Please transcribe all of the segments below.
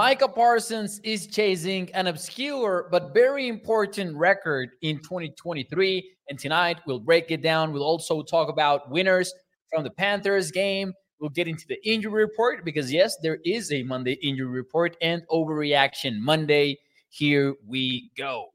Micah Parsons is chasing an obscure but very important record in 2023. And tonight we'll break it down. We'll also talk about winners from the Panthers game. We'll get into the injury report because, yes, there is a Monday injury report and overreaction Monday. Here we go.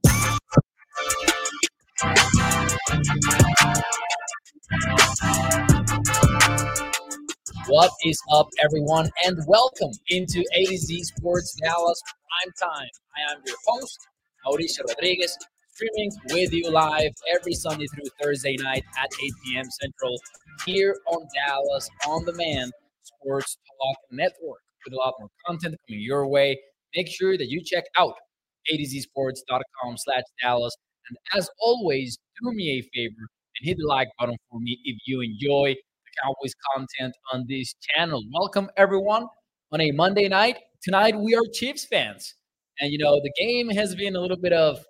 What is up, everyone, and welcome into A to Z Sports Dallas Prime Time. I am your host, Mauricio Rodriguez, streaming with you live every Sunday through Thursday night at 8 p.m. Central here on Dallas On Demand Sports Talk Network with a lot more content coming your way. Make sure that you check out atozsports.com slash Dallas. And as always, do me a favor and hit the like button for me if you enjoy Cowboys content on this channel. Welcome, everyone, on a Monday night. Tonight, we are Chiefs fans. And, you know, the game has been a little bit of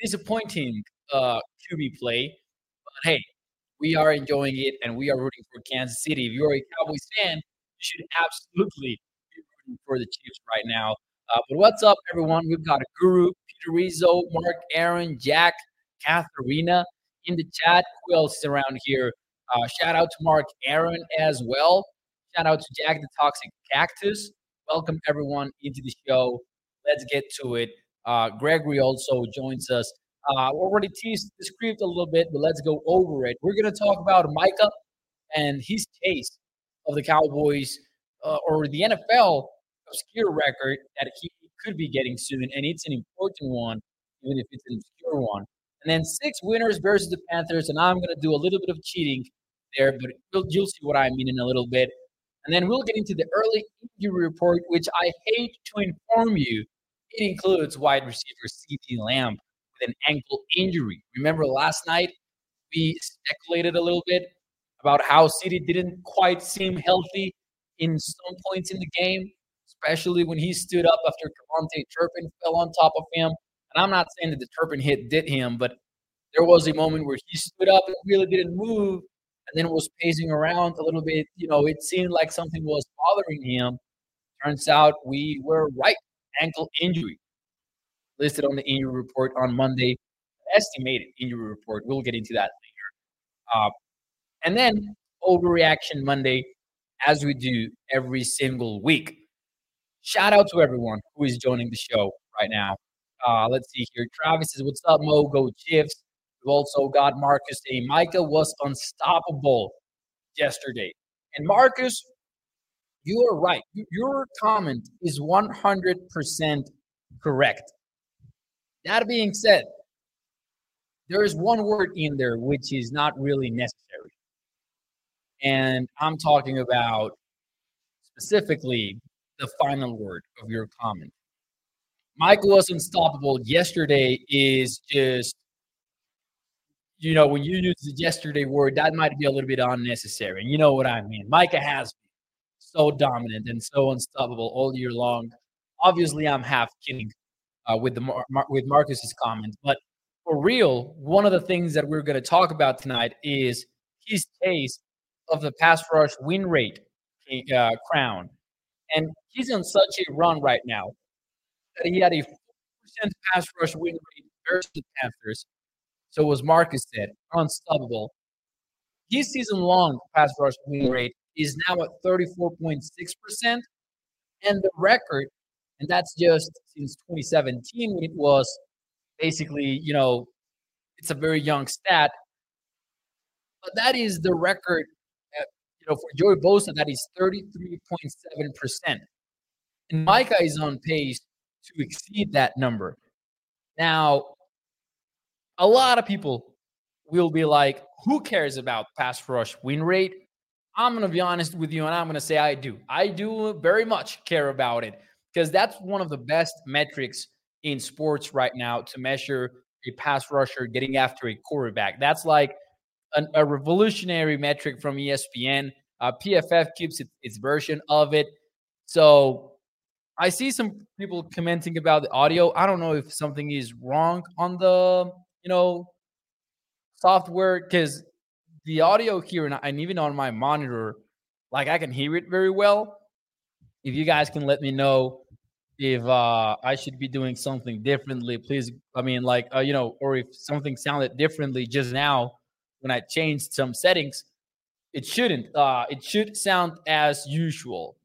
disappointing uh, QB play. But hey, we are enjoying it and we are rooting for Kansas City. If you're a Cowboys fan, you should absolutely be rooting for the Chiefs right now. Uh, but what's up, everyone? We've got a guru, Peter Rizzo, Mark Aaron, Jack, Katharina in the chat. Who else is around here? Uh, shout out to Mark Aaron as well. Shout out to Jack the Toxic Cactus. Welcome everyone into the show. Let's get to it. Uh, Gregory also joins us. Uh, already teased the script a little bit, but let's go over it. We're going to talk about Micah and his chase of the Cowboys uh, or the NFL obscure record that he could be getting soon, and it's an important one, even if it's an obscure one. And then six winners versus the Panthers, and I'm going to do a little bit of cheating there, but you'll, you'll see what I mean in a little bit. And then we'll get into the early injury report, which I hate to inform you, it includes wide receiver CeeDee Lamb with an ankle injury. Remember last night we speculated a little bit about how CeeDee didn't quite seem healthy in some points in the game, especially when he stood up after KaVontae Turpin fell on top of him. And I'm not saying that the Turpin hit did him, but there was a moment where he stood up and really didn't move and then was pacing around a little bit. You know, it seemed like something was bothering him. Turns out we were right. Ankle injury listed on the injury report on Monday. Estimated injury report. We'll get into that later. Uh, and then overreaction Monday, as we do every single week. Shout out to everyone who is joining the show right now. Uh, let's see here. Travis says, What's up, Mo? Go Chiefs. We've also got Marcus saying Micah was unstoppable yesterday. And Marcus, you are right. Your comment is 100% correct. That being said, there is one word in there which is not really necessary. And I'm talking about specifically the final word of your comment. Micah was unstoppable yesterday is just you know, when you use the yesterday word, that might be a little bit unnecessary. And you know what I mean. Micah has been so dominant and so unstoppable all year long. Obviously, I'm half kidding uh, with the Mar- with Marcus's comment, but for real, one of the things that we're going to talk about tonight is his taste of the pass rush win rate uh, crown, and he's on such a run right now that he had a 4% pass rush win rate versus the Panthers so as Marcus said, unstoppable. His season long pass rush win mm. rate is now at 34.6%. And the record, and that's just since 2017 it was basically, you know, it's a very young stat. But that is the record, at, you know, for Joey Bosa, that is 33.7%. And Micah is on pace to exceed that number. Now, a lot of people will be like, who cares about pass rush win rate? I'm going to be honest with you and I'm going to say I do. I do very much care about it because that's one of the best metrics in sports right now to measure a pass rusher getting after a quarterback. That's like an, a revolutionary metric from ESPN. Uh, PFF keeps it, its version of it. So I see some people commenting about the audio. I don't know if something is wrong on the, you know, software because the audio here and, and even on my monitor, like I can hear it very well. If you guys can let me know if uh, I should be doing something differently, please. I mean, like uh, you know, or if something sounded differently just now when I changed some settings, it shouldn't. Uh, it should sound as usual.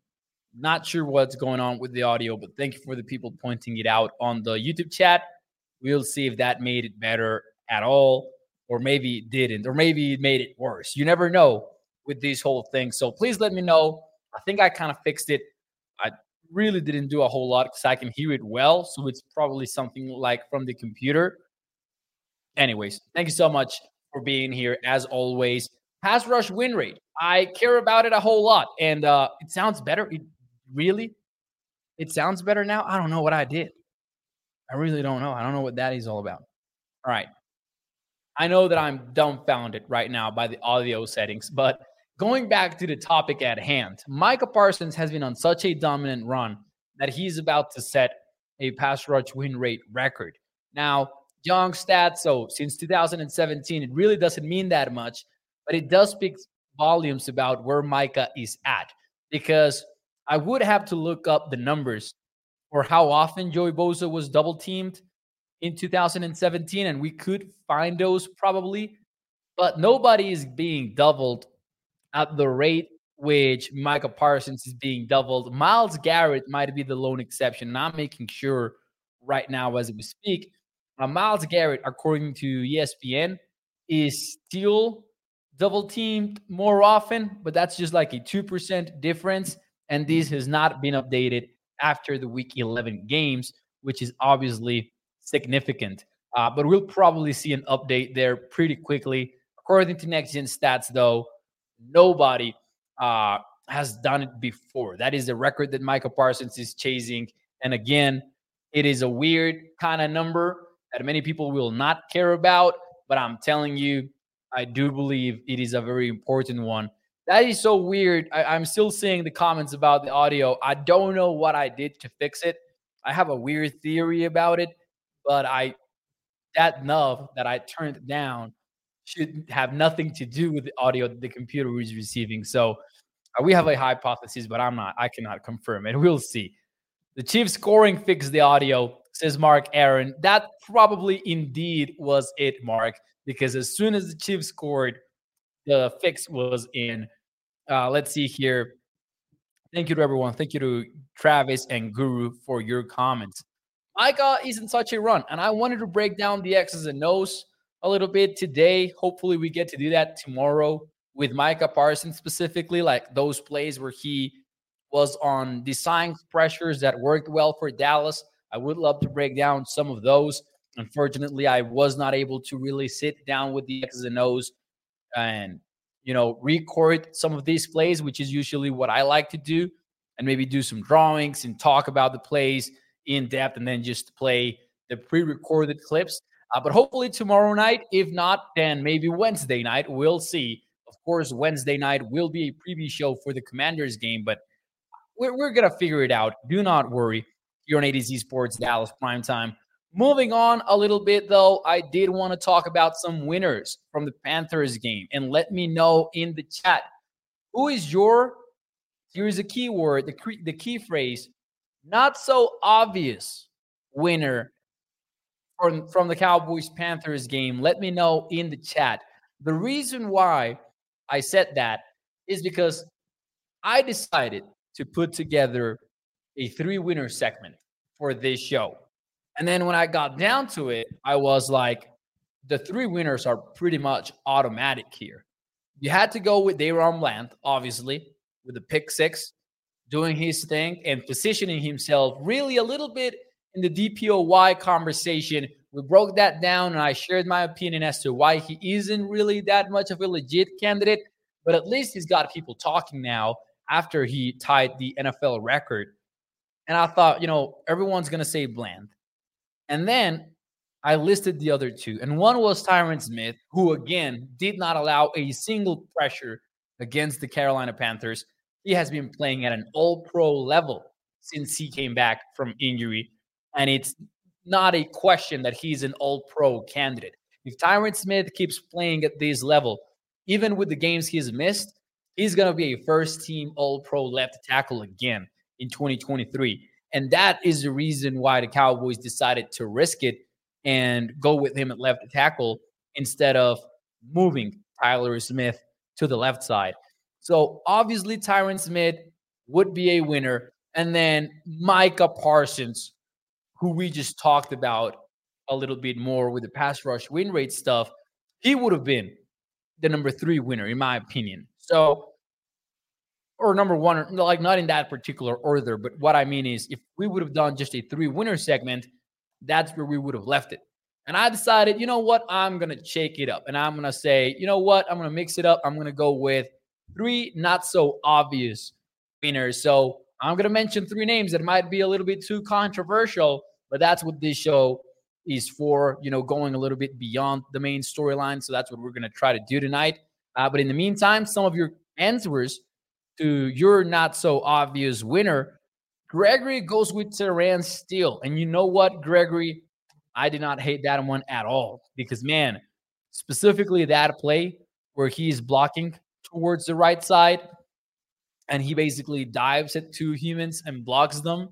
Not sure what's going on with the audio, but thank you for the people pointing it out on the YouTube chat. We'll see if that made it better at all, or maybe it didn't, or maybe it made it worse. You never know with these whole things. So please let me know. I think I kind of fixed it. I really didn't do a whole lot because I can hear it well. So it's probably something like from the computer. Anyways, thank you so much for being here as always. Pass rush win rate. I care about it a whole lot. And uh, it sounds better. It really, it sounds better now. I don't know what I did. I really don't know. I don't know what that is all about. All right. I know that I'm dumbfounded right now by the audio settings, but going back to the topic at hand, Micah Parsons has been on such a dominant run that he's about to set a pass rush win rate record. Now, young stats, so since 2017, it really doesn't mean that much, but it does speak volumes about where Micah is at because I would have to look up the numbers for how often Joey Bosa was double teamed in 2017, and we could find those probably, but nobody is being doubled at the rate which Micah Parsons is being doubled. Myles Garrett might be the lone exception. And I'm making sure right now as we speak. Uh, Myles Garrett, according to ESPN, is still double teamed more often, but that's just like a 2% difference. And this has not been updated after the week 11 games, which is obviously significant. Uh, but we'll probably see an update there pretty quickly. According to Next Gen Stats, though, Nobody uh, has done it before. That is the record that Micah Parsons is chasing. And again, it is a weird kind of number that many people will not care about. But I'm telling you, I do believe it is a very important one. That is so weird. I, am still seeing the comments about the audio. I don't know what I did to fix it. I have a weird theory about it, but I that nub that I turned down should have nothing to do with the audio that the computer is receiving. So uh, we have a hypothesis, but I'm not, I cannot confirm it. We'll see. The Chiefs scoring fixed the audio, says Mark Aaron. That probably indeed was it, Mark, because as soon as the Chiefs scored, the fix was in. Uh, let's see here. Thank you to everyone. Thank you to Travis and Guru for your comments. Micah is in such a run, and I wanted to break down the X's and O's a little bit today. Hopefully, we get to do that tomorrow with Micah Parsons specifically, like those plays where he was on design pressures that worked well for Dallas. I would love to break down some of those. Unfortunately, I was not able to really sit down with the X's and O's and you know record some of these plays, which is usually what I like to do, and maybe do some drawings and talk about the plays in depth, and then just play the pre-recorded clips. Uh, but hopefully tomorrow night. If not, then maybe Wednesday night. We'll see. Of course, Wednesday night will be a preview show for the Commanders game, but we're, we're going to figure it out. Do not worry. You're on A to Z Sports Dallas Prime Time. Moving on a little bit, though, I did want to talk about some winners from the Panthers game. And let me know in the chat who is your, here's a keyword, the, the key phrase, not so obvious winner from, from the Cowboys Panthers game, let me know in the chat. The reason why I said that is because I decided to put together a three winner segment for this show. And then when I got down to it, I was like, the three winners are pretty much automatic here. You had to go with DaRon Bland, obviously, with the pick six, doing his thing and positioning himself really a little bit in the DPOY conversation. We broke that down and I shared my opinion as to why he isn't really that much of a legit candidate, but at least he's got people talking now after he tied the NFL record And I thought, you know, everyone's going to say Bland. And then I listed the other two. And one was Tyron Smith, who again did not allow a single pressure against the Carolina Panthers. He has been playing at an all pro level since he came back from injury. And it's not a question that he's an all pro candidate. If Tyron Smith keeps playing at this level, even with the games he's missed, he's going to be a first team all pro left tackle again in 2023. And that is the reason why the Cowboys decided to risk it and go with him at left tackle instead of moving Tyler Smith to the left side. So obviously, Tyron Smith would be a winner. And then Micah Parsons, who we just talked about a little bit more with the pass rush win rate stuff, he would have been the number three winner, in my opinion. So, or number one, like not in that particular order, but what I mean is if we would have done just a three winner segment, that's where we would have left it. And I decided, you know what? I'm going to shake it up. And I'm going to say, you know what? I'm going to mix it up. I'm going to go with three not so obvious winners. So I'm going to mention three names that might be a little bit too controversial, but that's what this show is for, you know, going a little bit beyond the main storyline. So that's what we're going to try to do tonight. Uh, but in the meantime, some of your answers to your not so obvious winner, Gregory goes with Terence Steele. And you know what, Gregory? I did not hate that one at all because, man, specifically that play where he's blocking towards the right side and he basically dives at two humans and blocks them.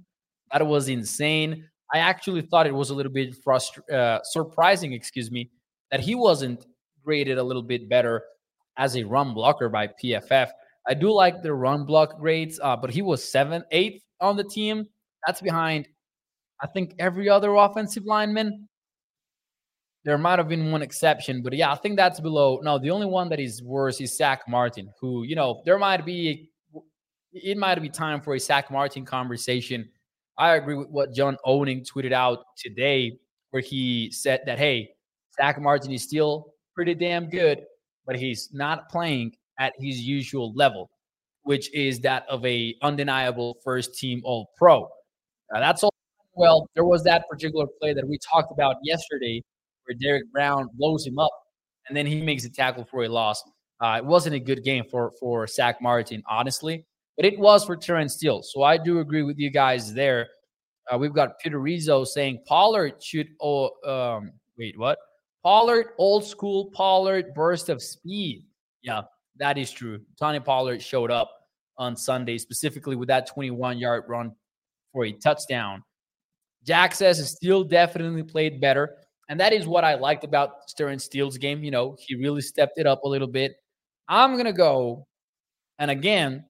That was insane. I actually thought it was a little bit frust- uh, surprising, excuse me, that he wasn't graded a little bit better as a run blocker by PFF. I do like the run block grades, uh, but he was seventh, eighth on the team. That's behind, I think, every other offensive lineman. There might have been one exception, but yeah, I think that's below. No, the only one that is worse is Zack Martin, who, you know, there might be, it might be time for a Zack Martin conversation I agree with what John Owning tweeted out today, where he said that, hey, Zack Martin is still pretty damn good, but he's not playing at his usual level, which is that of a undeniable first team all pro. Now, that's all well. There was that particular play that we talked about yesterday where Derrick Brown blows him up and then he makes a tackle for a loss. Uh, it wasn't a good game for for Zack Martin, honestly but it was for Terence Steele. So I do agree with you guys there. Uh, we've got Peter Rizzo saying Pollard should. Oh, um, wait, what? Pollard, old school Pollard, burst of speed. Yeah, that is true. Tony Pollard showed up on Sunday, specifically with that 21 yard run for a touchdown. Jack says Steele definitely played better. And that is what I liked about Sterling Steele's game. You know, he really stepped it up a little bit. I'm going to go. And again,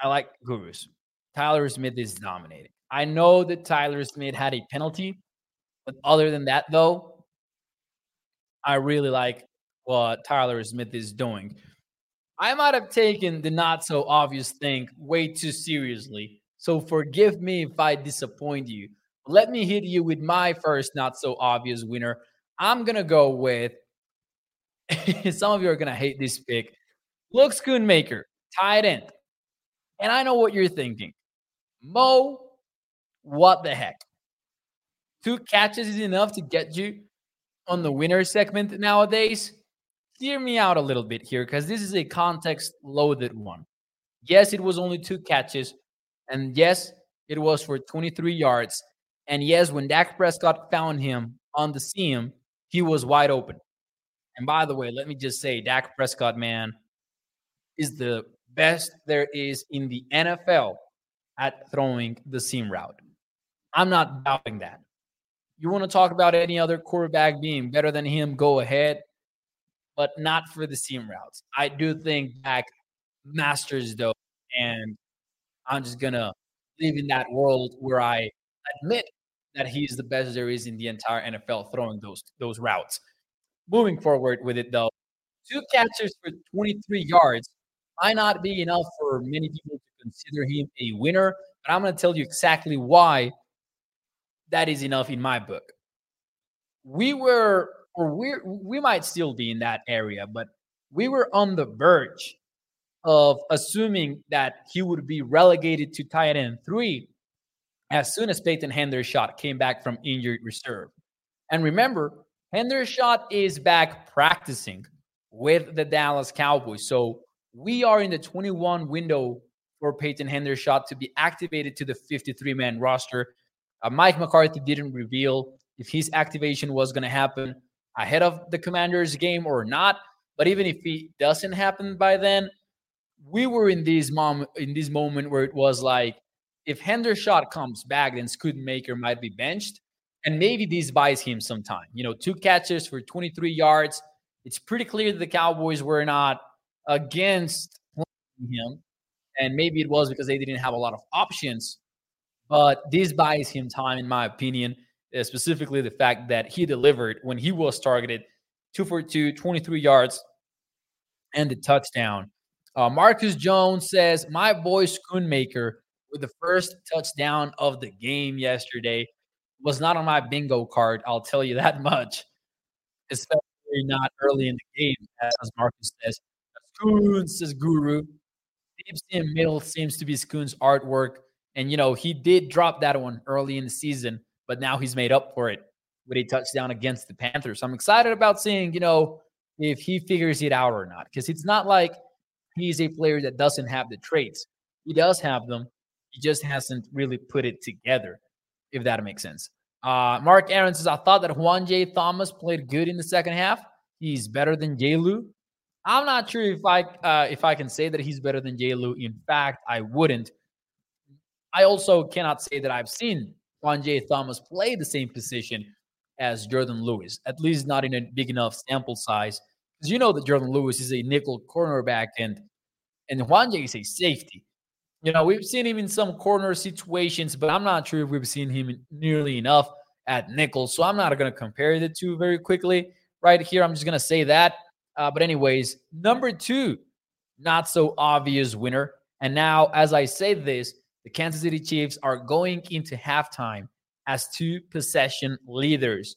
I like Gurus. Tyler Smith is dominating. I know that Tyler Smith had a penalty, but other than that, though, I really like what Tyler Smith is doing. I might have taken the not so obvious thing way too seriously. So forgive me if I disappoint you. Let me hit you with my first not so obvious winner. I'm going to go with some of you are going to hate this pick. Luke Schoonmaker, tight end. And I know what you're thinking. Mo, what the heck? Two catches is enough to get you on the winner segment nowadays? Hear me out a little bit here because this is a context loaded one. Yes, it was only two catches. And yes, it was for 23 yards. And yes, when Dak Prescott found him on the seam, he was wide open. And by the way, let me just say, Dak Prescott, man, is the best there is in the NFL at throwing the seam route. I'm not doubting that. You want to talk about any other quarterback being better than him, go ahead, but not for the seam routes. I do think Dak masters though, and I'm just gonna live in that world where I admit that he's the best there is in the entire NFL throwing those those routes. Moving forward with it though, two catches for 23 yards might not be enough for many people to consider him a winner, but I'm going to tell you exactly why that is enough in my book. We were, or we we might still be in that area, but we were on the verge of assuming that he would be relegated to tight end three as soon as Peyton Hendershot came back from injured reserve. And remember, Hendershot is back practicing with the Dallas Cowboys. So we are in the 21 window for Peyton Hendershot to be activated to the 53 man roster. Uh, Mike McCarthy didn't reveal if his activation was going to happen ahead of the Commanders game or not. But even if it doesn't happen by then, we were in this mom in this moment where it was like, if Hendershot comes back, then Schoonmaker might be benched, and maybe this buys him some time. You know, two catches for 23 yards. It's pretty clear that the Cowboys were not against him, and maybe it was because they didn't have a lot of options. But this buys him time, in my opinion, specifically the fact that he delivered when he was targeted two for two, 23 yards, and the touchdown. Uh, Marcus Jones says, My boy Schoonmaker with the first touchdown of the game yesterday was not on my bingo card. I'll tell you that much, especially not early in the game, as Marcus says. Schoon says Guru. Deep in middle seems to be Schoon's artwork. And, you know, he did drop that one early in the season, but now he's made up for it with a touchdown against the Panthers. So I'm excited about seeing, you know, if he figures it out or not, because it's not like he's a player that doesn't have the traits. He does have them. He just hasn't really put it together, if that makes sense. Uh, Mark Aaron says, I thought that Juanyeh Thomas played good in the second half. He's better than J. Lou. I'm not sure if I uh, if I can say that he's better than J. Lou. In fact, I wouldn't. I also cannot say that I've seen Juanyeh Thomas play the same position as Jourdan Lewis, at least not in a big enough sample size. Because you know that Jourdan Lewis is a nickel cornerback and and Juan J is a safety. You know, we've seen him in some corner situations, but I'm not sure if we've seen him nearly enough at nickel. So I'm not going to compare the two very quickly right here. I'm just going to say that. Uh, but, anyways, number two, not so obvious winner. And now, as I say this, the Kansas City Chiefs are going into halftime as two possession leaders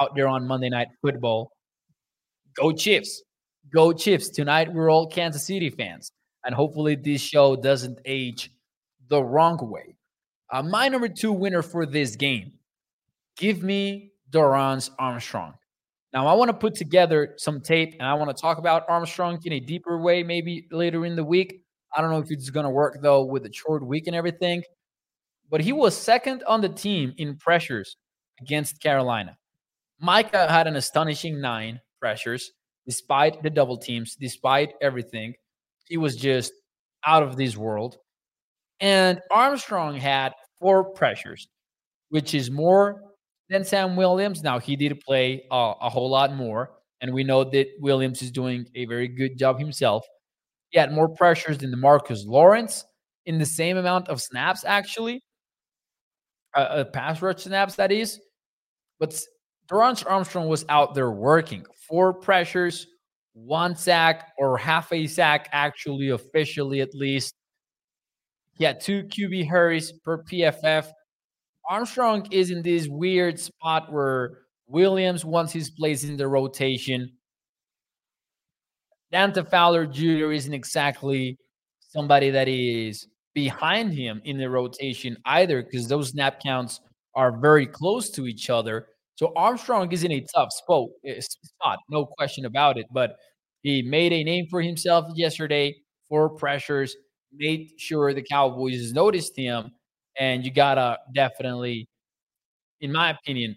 out there on Monday Night Football. Go Chiefs. Go Chiefs. Tonight, we're all Kansas City fans. And hopefully, this show doesn't age the wrong way. Uh, my number two winner for this game give me Dorance Armstrong. Now, I want to put together some tape and I want to talk about Armstrong in a deeper way, maybe later in the week. I don't know if it's going to work though with the short week and everything but he was second on the team in pressures against Carolina. Micah had an astonishing nine pressures despite the double teams, despite everything. He was just out of this world. And Armstrong had four pressures, which is more than Sam Williams. Now, he did play a, a whole lot more, and we know that Williams is doing a very good job himself. He had more pressures than DeMarcus Lawrence in the same amount of snaps, actually uh, pass rush snaps, that is. But Dorance Armstrong was out there working. Four pressures, one sack, or half a sack, actually, officially at least. He had two QB hurries per PFF. Armstrong is in this weird spot where Williams, wants his place in the rotation, Dante Fowler Jr. isn't exactly somebody that is behind him in the rotation either because those snap counts are very close to each other. So Armstrong is in a tough spot, eh, spot, no question about it. But he made a name for himself yesterday for pressures, made sure the Cowboys noticed him, and you gotta definitely, in my opinion,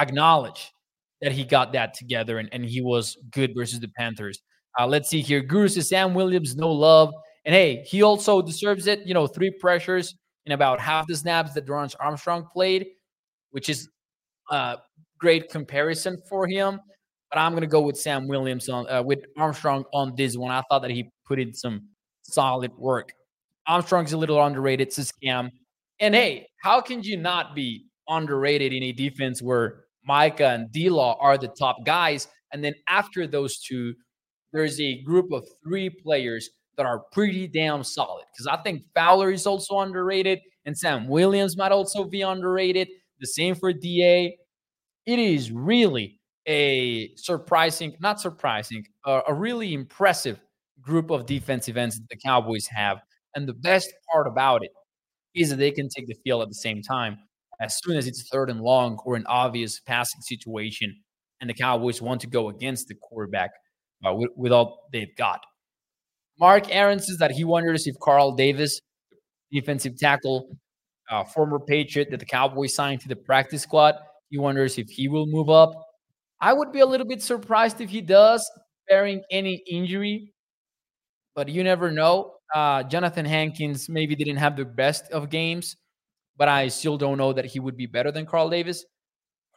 acknowledge that he got that together and, and he was good versus the Panthers. Uh, let's see here. Guru says Sam Williams, no love. And hey, he also deserves it. You know, three pressures in about half the snaps that Dorance Armstrong played, which is a great comparison for him. But I'm going to go with Sam Williams on uh, with Armstrong on this one. I thought that he put in some solid work. Armstrong's a little underrated. It's a scam. And hey, how can you not be underrated in a defense where Micah and D Law are the top guys? And then after those two, there's a group of three players that are pretty damn solid. Because I think Fowler is also underrated, and Sam Williams might also be underrated. The same for DA. It is really a surprising, not surprising, uh, a really impressive group of defensive ends that the Cowboys have. And the best part about it, is that they can take the field at the same time as soon as it's third and long or an obvious passing situation, and the Cowboys want to go against the quarterback uh, with, with all they've got. Mark Aaron says that he wonders if Carl Davis, defensive tackle, uh, former Patriot that the Cowboys signed to the practice squad, he wonders if he will move up. I would be a little bit surprised if he does, bearing any injury, but you never know. Uh, Johnathan Hankins maybe didn't have the best of games, but I still don't know that he would be better than Carl Davis.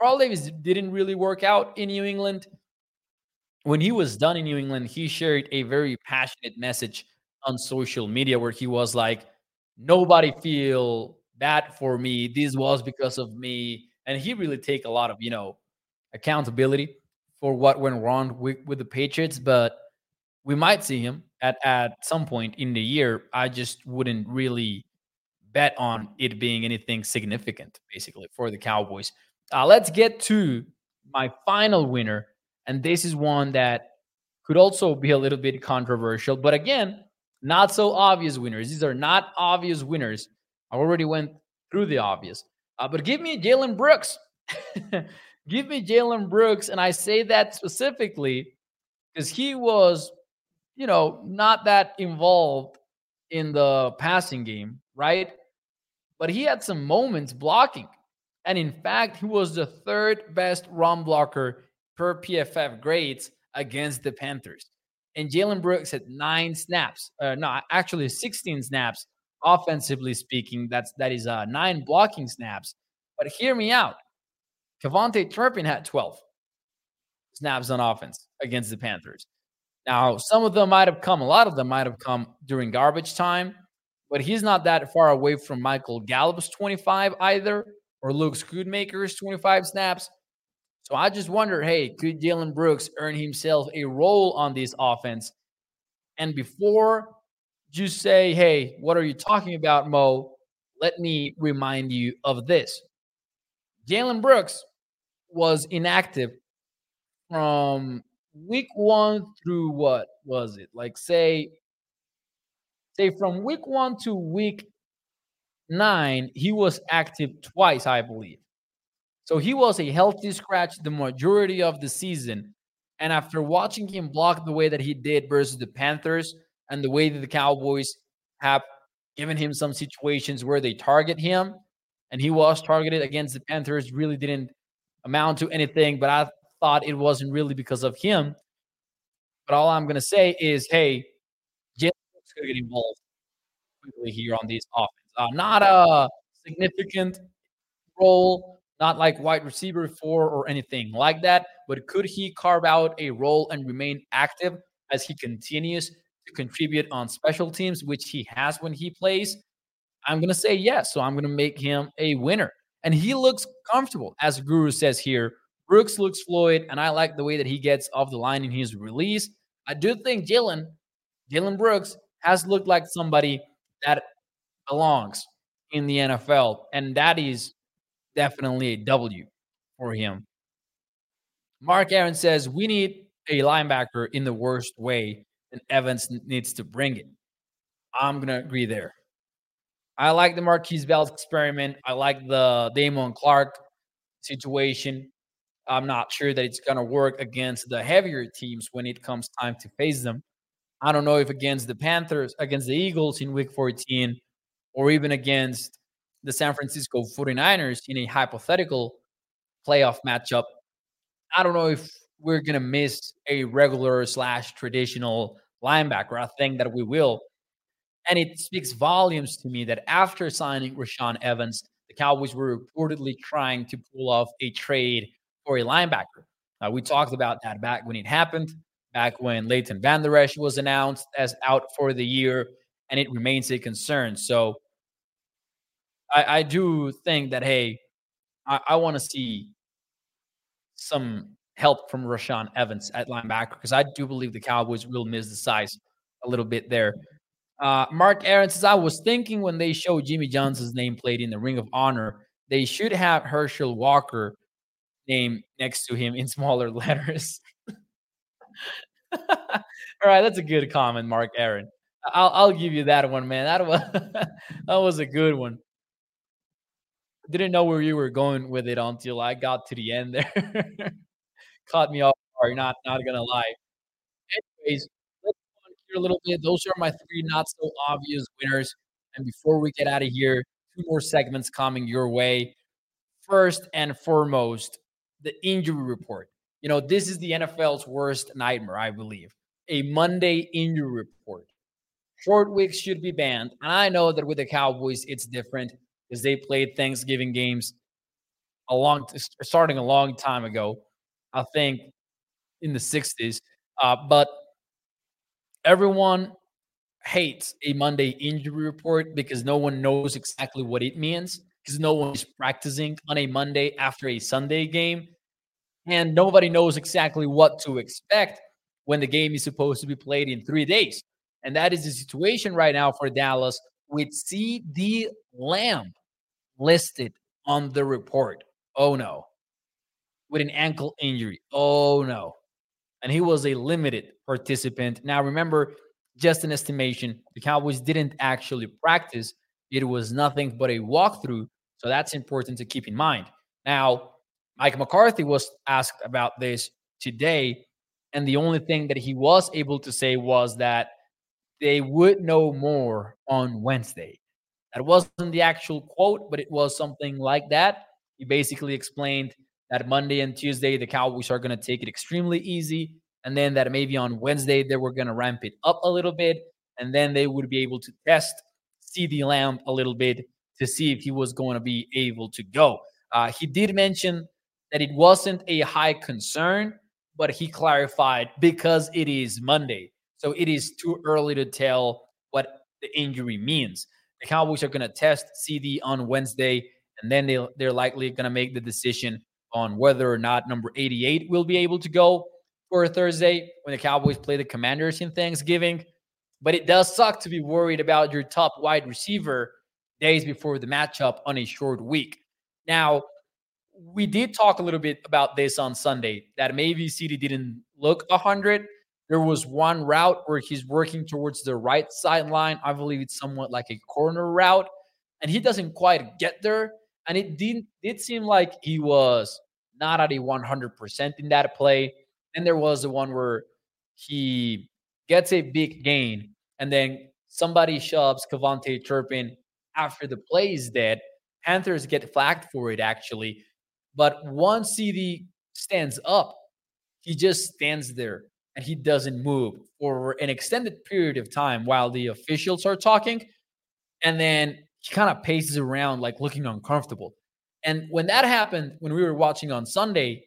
Carl Davis didn't really work out in New England. When he was done in New England, he shared a very passionate message on social media where he was like, Nobody feel bad for me. This was because of me. And he really take a lot of, you know, accountability for what went wrong with, with the Patriots. But we might see him at, at some point in the year. I just wouldn't really bet on it being anything significant, basically, for the Cowboys. Uh, let's get to my final winner. And this is one that could also be a little bit controversial. But again, not so obvious winners. These are not obvious winners. I already went through the obvious. Uh, but give me Jalen Brooks. give me Jalen Brooks. And I say that specifically because he was, you know, not that involved in the passing game, right? But he had some moments blocking. And in fact, he was the third best run blocker per PFF grades against the Panthers. And Jalen Brooks had nine snaps, uh, no, actually 16 snaps offensively speaking. That's that is uh, nine blocking snaps. But hear me out. KaVontae Turpin had 12 snaps on offense against the Panthers. Now, some of them might have come, a lot of them might have come during garbage time, but he's not that far away from Michael Gallup's 25 either, or Luke Schoonmaker's 25 snaps. So I just wonder, hey, could Jalen Brooks earn himself a role on this offense? And before you say, hey, what are you talking about, Mo? Let me remind you of this. Jalen Brooks was inactive from week one through what was it? Like say, say from week one to week nine, he was active twice, I believe. So he was a healthy scratch the majority of the season. And after watching him block the way that he did versus the Panthers and the way that the Cowboys have given him some situations where they target him, and he was targeted against the Panthers, really didn't amount to anything. But I thought it wasn't really because of him. But all I'm going to say is, hey, Going to get involved quickly here on these offense. Uh, not a significant role not like wide receiver four or anything like that. But could he carve out a role and remain active as he continues to contribute on special teams, which he has when he plays? I'm going to say yes. So I'm going to make him a winner. And he looks comfortable, as Guru says here. Brooks looks fluid, and I like the way that he gets off the line in his release. I do think Jalen, Jalen Brooks, has looked like somebody that belongs in the NFL, and that is definitely a W for him. Mark Aaron says we need a linebacker in the worst way, and Evans needs to bring it. I'm gonna agree there. I like the Markquese Bell experiment. I like the Damone Clark situation. I'm not sure that it's gonna work against the heavier teams when it comes time to face them. I don't know if against the Panthers, against the Eagles in week 14, or even against the San Francisco 49ers in a hypothetical playoff matchup, I don't know if we're going to miss a regular slash traditional linebacker. I think that we will. And it speaks volumes to me that after signing Rashaan Evans, the Cowboys were reportedly trying to pull off a trade for a linebacker. Uh, we talked about that back when it happened, back when Leighton Vander Esch was announced as out for the year, and it remains a concern. So I, I do think that hey, I, I want to see some help from Rashaan Evans at linebacker because I do believe the Cowboys will miss the size a little bit there. Uh, Mark Aaron says, I was thinking when they showed Jimmy Johnson's name played in the Ring of Honor, they should have Herschel Walker name next to him in smaller letters. All right, that's a good comment, Mark Aaron. I'll I'll give you that one, man. That was that was a good one. didn't know where you were going with it until I got to the end there. Caught me off guard, not not gonna lie. Anyways, let's go on here a little bit. Those are my three not so obvious winners. And before we get out of here, two more segments coming your way. First and foremost, the injury report. You know, this is the NFL's worst nightmare, I believe. A Monday injury report. Short weeks should be banned. And I know that with the Cowboys, it's different because they played Thanksgiving games a long, starting a long time ago. I think in the 60s. Uh, but everyone hates a Monday injury report because no one knows exactly what it means because no one is practicing on a Monday after a Sunday game. And nobody knows exactly what to expect when the game is supposed to be played in three days. And that is the situation right now for Dallas with CeeDee Lamb listed on the report. Oh no. With an ankle injury. Oh no. And he was a limited participant. Now, remember, just an estimation. The Cowboys didn't actually practice, it was nothing but a walkthrough. So that's important to keep in mind. Now, Mike McCarthy was asked about this today. And the only thing that he was able to say was that they would know more on Wednesday. That wasn't the actual quote, but it was something like that. He basically explained that Monday and Tuesday, the Cowboys are going to take it extremely easy. And then that maybe on Wednesday, they were going to ramp it up a little bit. And then they would be able to test CeeDee Lamb a little bit to see if he was going to be able to go. Uh, he did mention that it wasn't a high concern, but he clarified because it is Monday. So it is too early to tell what the injury means. The Cowboys are going to test CeeDee on Wednesday, and then they, they're likely going to make the decision on whether or not number 88 will be able to go for Thursday when the Cowboys play the Commanders in Thanksgiving. But it does suck to be worried about your top wide receiver days before the matchup on a short week. Now, we did talk a little bit about this on Sunday that maybe CeeDee didn't look 100. There was one route where he's working towards the right sideline. I believe it's somewhat like a corner route, and he doesn't quite get there. And it did did seem like he was not at a 100% in that play. Then there was the one where he gets a big gain, and then somebody shoves KaVontae Turpin after the play is dead. Panthers get flagged for it actually, but once CeeDee stands up, he just stands there and he doesn't move for an extended period of time while the officials are talking, and then he kind of paces around like looking uncomfortable. And when that happened, when we were watching on Sunday,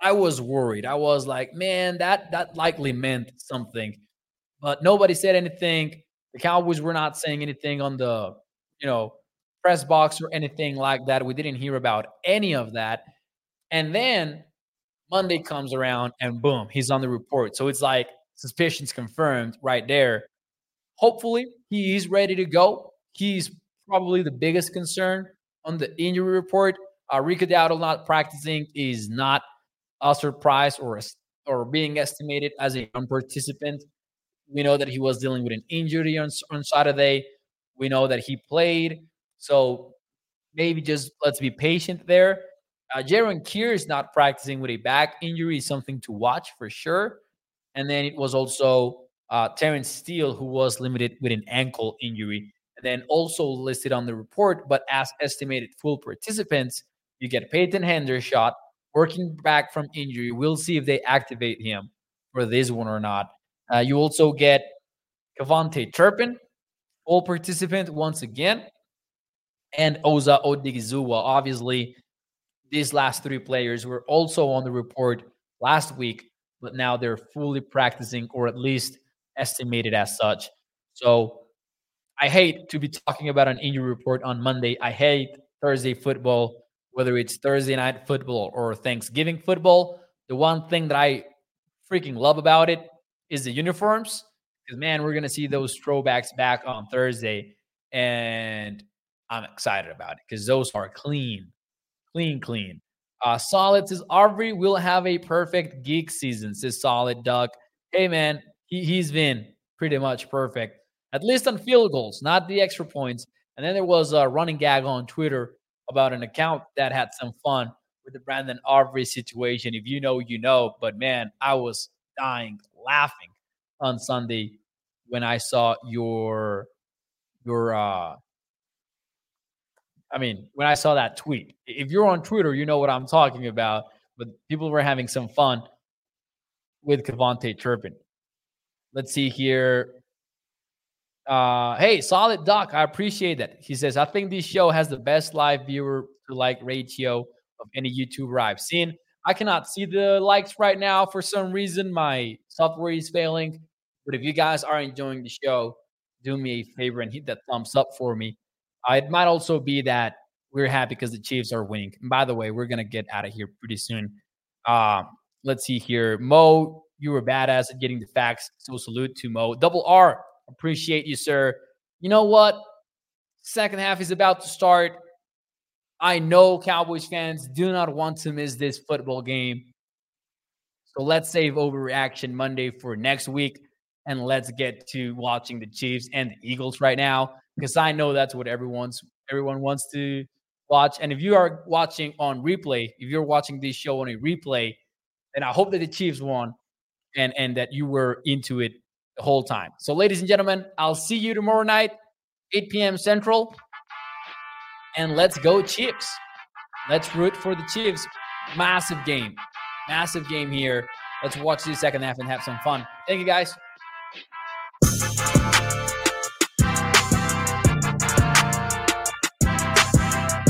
I was worried. I was like, man, that that likely meant something. But nobody said anything. The Cowboys were not saying anything on the, you know, press box or anything like that. We didn't hear about any of that. And then Monday comes around and boom, he's on the report. So it's like suspicions confirmed right there. Hopefully, he's ready to go. He's probably the biggest concern on the injury report. Uh, Rico Dowdle not practicing is not a surprise or a, or being estimated as a non-participant. We know that he was dealing with an injury on, on Saturday. We know that he played. So maybe just let's be patient there. Uh, Jayron Kearse is not practicing with a back injury, is something to watch for sure. And then it was also uh, Terence Steele, who was limited with an ankle injury And then also listed on the report, but as estimated full participants, you get Peyton Hendershot working back from injury. We'll see if they activate him for this one or not. Uh, you also get KaVontae Turpin, full participant once again, and Osa Odighizuwa. Obviously, these last three players were also on the report last week, but now they're fully practicing or at least estimated as such. So I hate to be talking about an injury report on Monday. I hate Thursday football, whether it's Thursday night football or Thanksgiving football. The one thing that I freaking love about it is the uniforms. Because man, we're gonna see those throwbacks back on Thursday, and I'm excited about it because those are clean, clean, clean. Uh, solid says Aubrey will have a perfect geek season. Says Solid Duck. Hey man, he, he's been pretty much perfect at least on field goals, not the extra points. And then there was a running gag on Twitter about an account that had some fun with the Brandon Aubrey situation. If you know, you know. But man, I was dying laughing on Sunday when I saw your your uh I mean, when I saw that tweet. If you're on Twitter, you know what I'm talking about. But people were having some fun with KaVontae Turpin. Let's see here. Uh, hey, solid doc. I appreciate that. He says, I think this show has the best live viewer to like ratio of any YouTuber I've seen. I cannot see the likes right now for some reason. My software is failing. But if you guys are enjoying the show, do me a favor and hit that thumbs up for me. Uh, it might also be that we're happy because the Chiefs are winning. And by the way, we're gonna get out of here pretty soon. Uh, let's see here. Mo, you were badass at getting the facts. So salute to Mo. Double R, appreciate you, sir. You know what? Second half is about to start. I know Cowboys fans do not want to miss this football game. So let's save overreaction Monday for next week and let's get to watching the Chiefs and the Eagles right now because I know that's what everyone's everyone wants to watch. And if you are watching on replay, if you're watching this show on a replay, then I hope that the Chiefs won and and that you were into it the whole time. So, ladies and gentlemen, I'll see you tomorrow night, 8 p.m. Central, and let's go Chiefs. Let's root for the Chiefs. Massive game, massive game here. Let's watch the second half and have some fun. Thank you, guys.